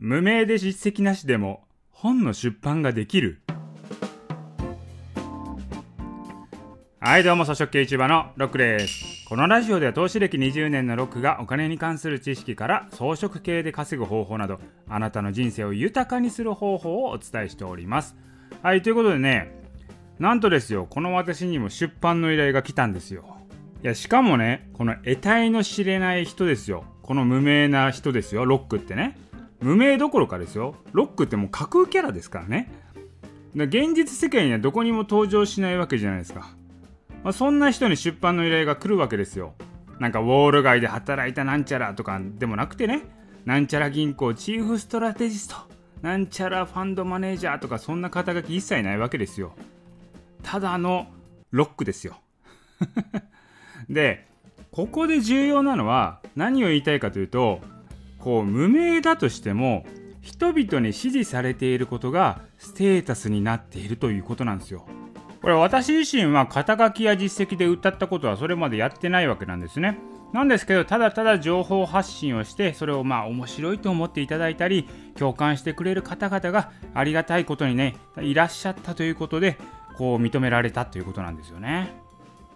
無名で実績なしでも本の出版ができる。はいどうも草食系市場のロックです。このラジオでは投資歴20年のロックがお金に関する知識から装飾系で稼ぐ方法などあなたの人生を豊かにする方法をお伝えしております。はいということでねなんとですよこの私にも出版の依頼が来たんですよ。いやしかもねこの得体の知れない人ですよ。この無名な人ですよロックってね。無名どころかですよ。ロックってもう架空キャラですからね。現実世界にはどこにも登場しないわけじゃないですか、まあ、そんな人に出版の依頼が来るわけですよ。なんかウォール街で働いたなんちゃらとかでもなくてね。なんちゃら銀行チーフストラテジスト。なんちゃらファンドマネージャーとかそんな肩書き一切ないわけですよ。ただのロックですよ。でここで重要なのは何を言いたいかというとこう無名だとしても人々に支持されていることがステータスになっているということなんですよ。これ私自身は肩書きや実績で歌ったことはそれまでやってないわけなんですね。なんですけどただただ情報発信をしてそれをまあ面白いと思っていただいたり共感してくれる方々がありがたいことにねいらっしゃったということでこう認められたということなんですよね。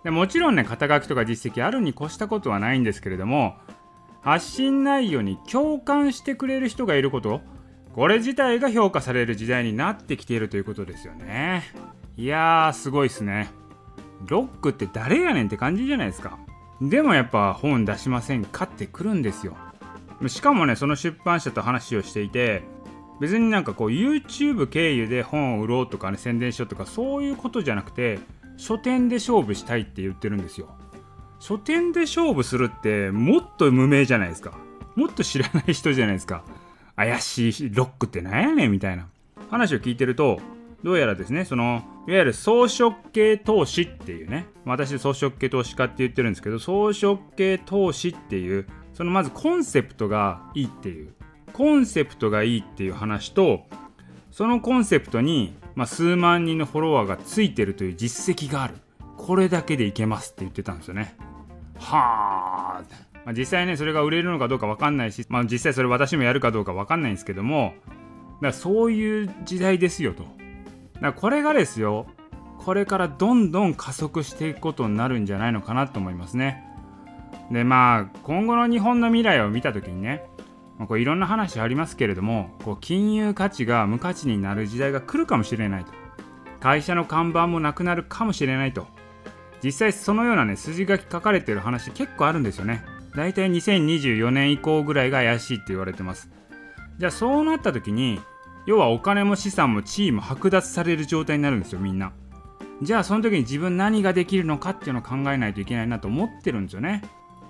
でもちろんね肩書きとか実績あるに越したことはないんですけれども発信内容に共感してくれる人がいること。これ自体が評価される時代になってきているということですよね。いやーすごいっすね。ロックって誰やねんって感じじゃないですか。でもやっぱ本出しませんかってくるんですよ。しかもねその出版社と話をしていて別になんかこう YouTube 経由で本を売ろうとかね宣伝しようとかそういうことじゃなくて書店で勝負したいって言ってるんですよ。書店で勝負するってもっと無名じゃないですか。もっと知らない人じゃないですか。怪しいロックってなんやねんみたいな。話を聞いてるとどうやらですねそのいわゆる装飾系投資っていうね。私装飾系投資家って言ってるんですけど装飾系投資っていうそのまずコンセプトがいいっていう。コンセプトがいいっていう話とそのコンセプトに、まあ、数万人のフォロワーがついてるという実績がある。これだけでいけますって言ってたんですよね。はあ、まあ、実際ねそれが売れるのかどうか分かんないし、まあ、実際それ私もやるかどうか分かんないんですけどもだからそういう時代ですよと。だからこれがですよこれからどんどん加速していくことになるんじゃないのかなと思いますね。でまあ今後の日本の未来を見た時にねまあ、こういろんな話ありますけれどもこう金融価値が無価値になる時代が来るかもしれないと。会社の看板もなくなるかもしれないと。実際そのようなね筋書き書かれてる話結構あるんですよね。だいたい2024年以降ぐらいが怪しいって言われてます。じゃあそうなった時に要はお金も資産も地位も剥奪される状態になるんですよみんな。じゃあその時に自分何ができるのかっていうのを考えないといけないなと思ってるんですよね。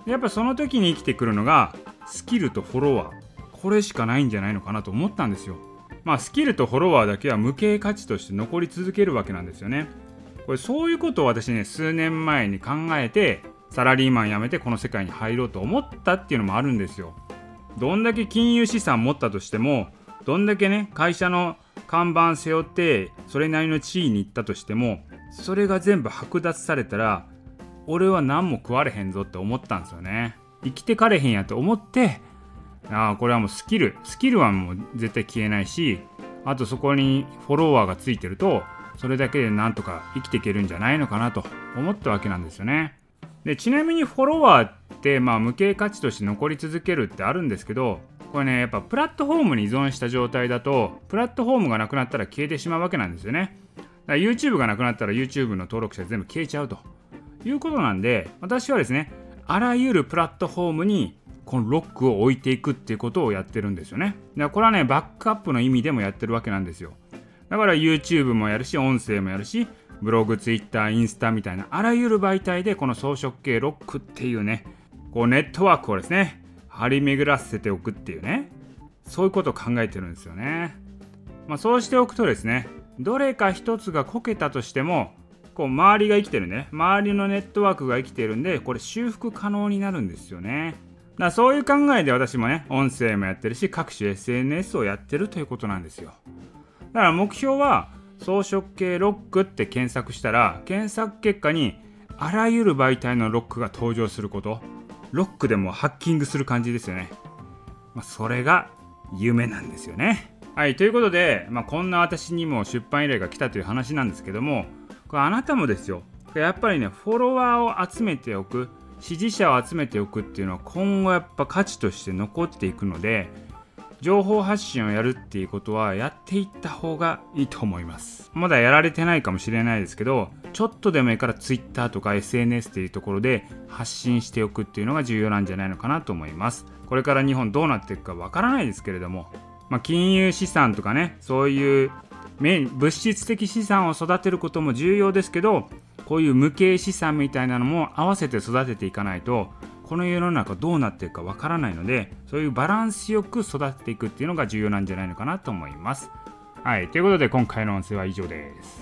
やっぱその時に生きてくるのがスキルとフォロワー。これしかないんじゃないのかなと思ったんですよ。まあスキルとフォロワーだけは無形価値として残り続けるわけなんですよね。これそういうことを私ね数年前に考えてサラリーマン辞めてこの世界に入ろうと思ったっていうのもあるんですよ。どんだけ金融資産持ったとしてもどんだけね会社の看板背負ってそれなりの地位に行ったとしてもそれが全部剥奪されたら俺は何も食われへんぞって思ったんですよね。生きてかれへんやと思ってああこれはもうスキル。スキルはもう絶対消えないしあとそこにフォロワーがついてるとそれだけでなんとか生きていけるんじゃないのかなと思ったわけなんですよねでちなみにフォロワーってまあ無形価値として残り続けるってあるんですけどこれねやっぱプラットフォームに依存した状態だとプラットフォームがなくなったら消えてしまうわけなんですよねだから YouTube がなくなったら YouTube の登録者全部消えちゃうということなんで私はですねあらゆるプラットフォームにこのロックを置いていくっていうことをやってるんですよね。だからこれはね、バックアップの意味でもやってるわけなんですよ。だから YouTube もやるし、音声もやるし、ブログ、Twitter、インスタみたいなあらゆる媒体でこの装飾系ロックっていうね、こうネットワークをですね、張り巡らせておくっていうね、そういうことを考えてるんですよね。まあ、そうしておくとですね、どれか一つがこけたとしても、こう周りが生きてるね、周りのネットワークが生きてるんで、これ修復可能になるんですよね。だそういう考えで私もね、音声もやってるし、各種 SNS をやってるということなんですよ。だから目標は、装飾系ロックって検索したら、検索結果にあらゆる媒体のロックが登場すること。ロックでもハッキングする感じですよね。まあ、それが夢なんですよね。はいということで、まあ、こんな私にも出版依頼が来たという話なんですけどもこれあなたもですよやっぱりねフォロワーを集めておく支持者を集めておくっていうのは今後やっぱ価値として残っていくので情報発信をやるっていうことはやっていった方がいいと思います。まだやられてないかもしれないですけどちょっとでもいいから Twitter とか SNS っていうところで発信しておくっていうのが重要なんじゃないのかなと思います。これから日本どうなっていくかわからないですけれどもまあ、金融資産とかねそういう物質的資産を育てることも重要ですけどこういう無形資産みたいなのも合わせて育てていかないとこの世の中どうなっていくかわからないのでそういうバランスよく育てていくっていうのが重要なんじゃないのかなと思います。はいということで今回の音声は以上です。